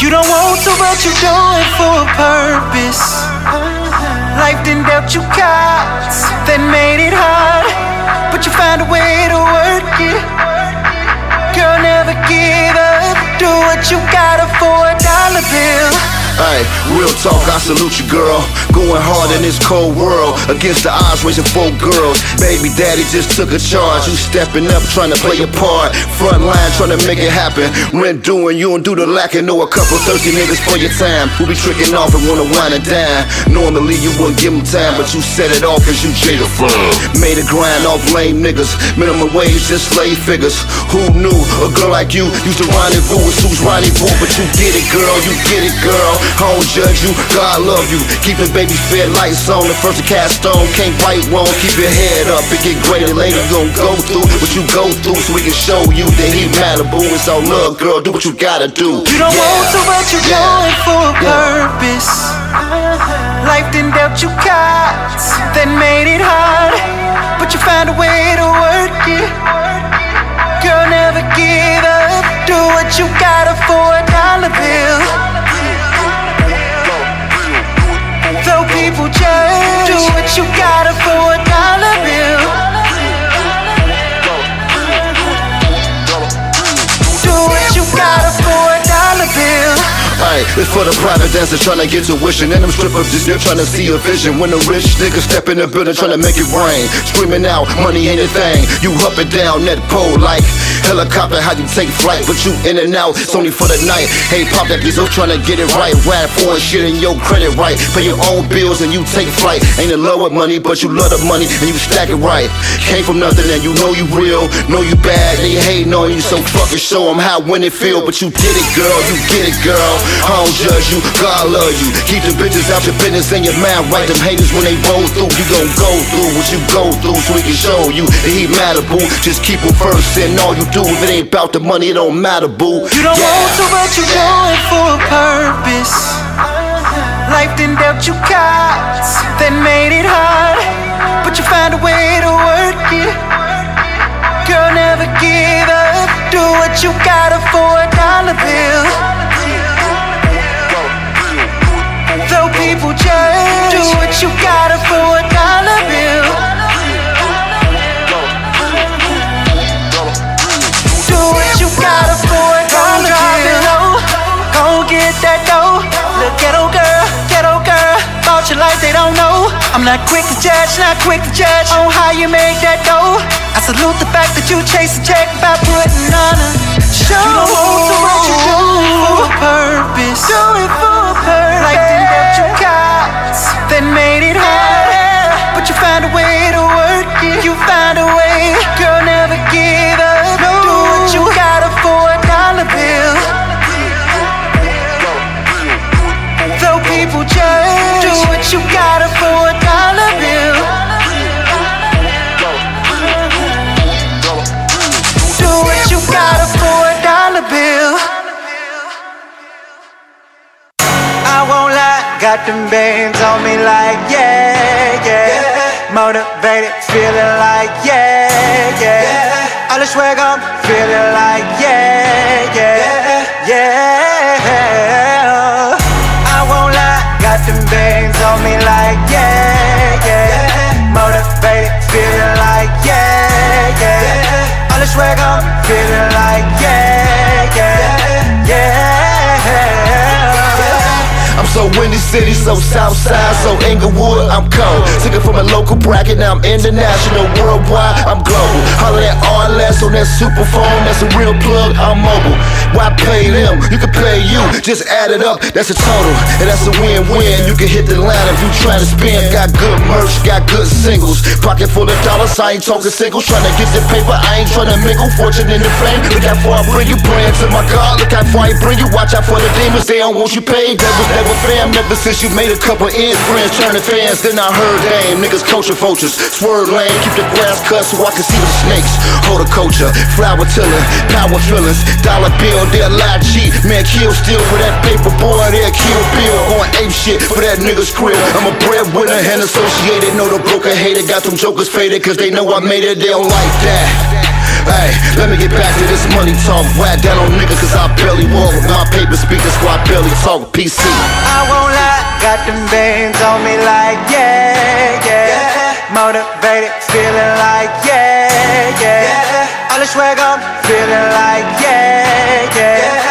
You don't want to, but you do it for a purpose. Life didn't dealt you cards, that made it hard. But you find a way to work it. Girl, never give up. Do what you gotta for a dollar bill. Real talk, I salute you, girl. Going hard in this cold world. Against the odds, raising four girls. Baby daddy just took a charge. You stepping up, trying to play your part. Front line, trying to make it happen. Rent doing, you don't do the lacking. Know a couple thirsty niggas for your time. Who be tricking off and wanna wind and dine. Normally you wouldn't give them time, but you set it off cause you Jada Fun. Made a grind off lame niggas. Minimum wage, just slave figures. Who knew a girl like you used to rendezvous with Sue's rendezvous? But you get it, girl, you get it, girl. I don't judge you, God love you. Keep the baby fed lights on. The first to cast stone, can't bite wrong. Keep your head up, it get greater later. You gon' go through what you go through so we can show you that he Malibu. It's all love, girl. Do what you gotta do. You don't yeah. want to, but you yeah. it for a purpose. Life didn't dealt you cards, then made it hard. But you find a way to work it. Girl, never give up. Do what you gotta for a dollar bill. You gotta for It's for the private dancer trying to get tuition. And them strippers just there trying to see a vision. When the rich niggas step in the building trying to make it rain. Screaming out, money ain't a thing. You up and down that pole like helicopter, how you take flight. But you in and out, it's only for the night. Hey, pop that diesel trying to get it right. Rap for shit in your credit right. Pay your own bills and you take flight. Ain't in love with money, but you love the money and you stack it right. Came from nothing and you know you real, know you bad. They hating on you, so fucking show them how when it feel. But you did it, girl, you get it, girl. I don't judge you, God love you. Keep the bitches out your business and your mind right. Them haters when they roll through, you gon' go through what you go through so we can show you that he matter, boo. Just keep it first and all you do. If it ain't about the money, it don't matter, boo. You don't yeah. want to, but you do it for a purpose. Life didn't dealt you cards, then made it hard. I'm not quick to judge, not quick to judge on how you make that dough. I salute the fact that you chase a check by putting on a show. You know what you do for a purpose. Do it for Got them bands on me like, yeah, yeah. Motivated, feeling like, yeah, yeah. All the swag I'm feeling like, yeah, yeah, yeah. I won't lie, got them bands on me like, yeah, yeah. Motivated, feeling like, yeah, yeah. All the swag I'm so windy city, so south side, so Englewood, I'm cold. Took it from a local bracket, now I'm international, worldwide, I'm global. Holler that RLS on that super phone, that's a real plug, I'm mobile. Why pay them? You can pay you, just add it up, that's a total, and that's a win-win. You can hit the line if you try to spend. Got good merch, got good singles. Pocket full of dollars, I ain't talking singles. Trying to get the paper, I ain't trying to mingle. Fortune in the fame, look how far I bring you. Praying to my God, look how far I bring you. Watch out for the demons, they don't want you paid. Was never fam ever since you made a couple ends, friends turning fans. Then I heard damn niggas culture vultures, swerve lane, keep the grass cut so I can see the snakes. Hold a culture, flower tiller, power feelings, dollar bill, they'll lie cheap. Man, kill still for that paper boy, they'll kill bill. Going ape shit for that nigga's crib. I'm a breadwinner and associated. Know the broker hater got them jokers faded, cause they know I made it, they don't like that. Hey, let me get back to this money talk. Whack down on niggas cause I barely walk. With my paper the speaker squad barely talk PC. I won't lie, got them bands on me like yeah, yeah. yeah. Motivated, feeling like yeah, yeah. yeah. All the swag on, feeling like yeah, yeah. yeah.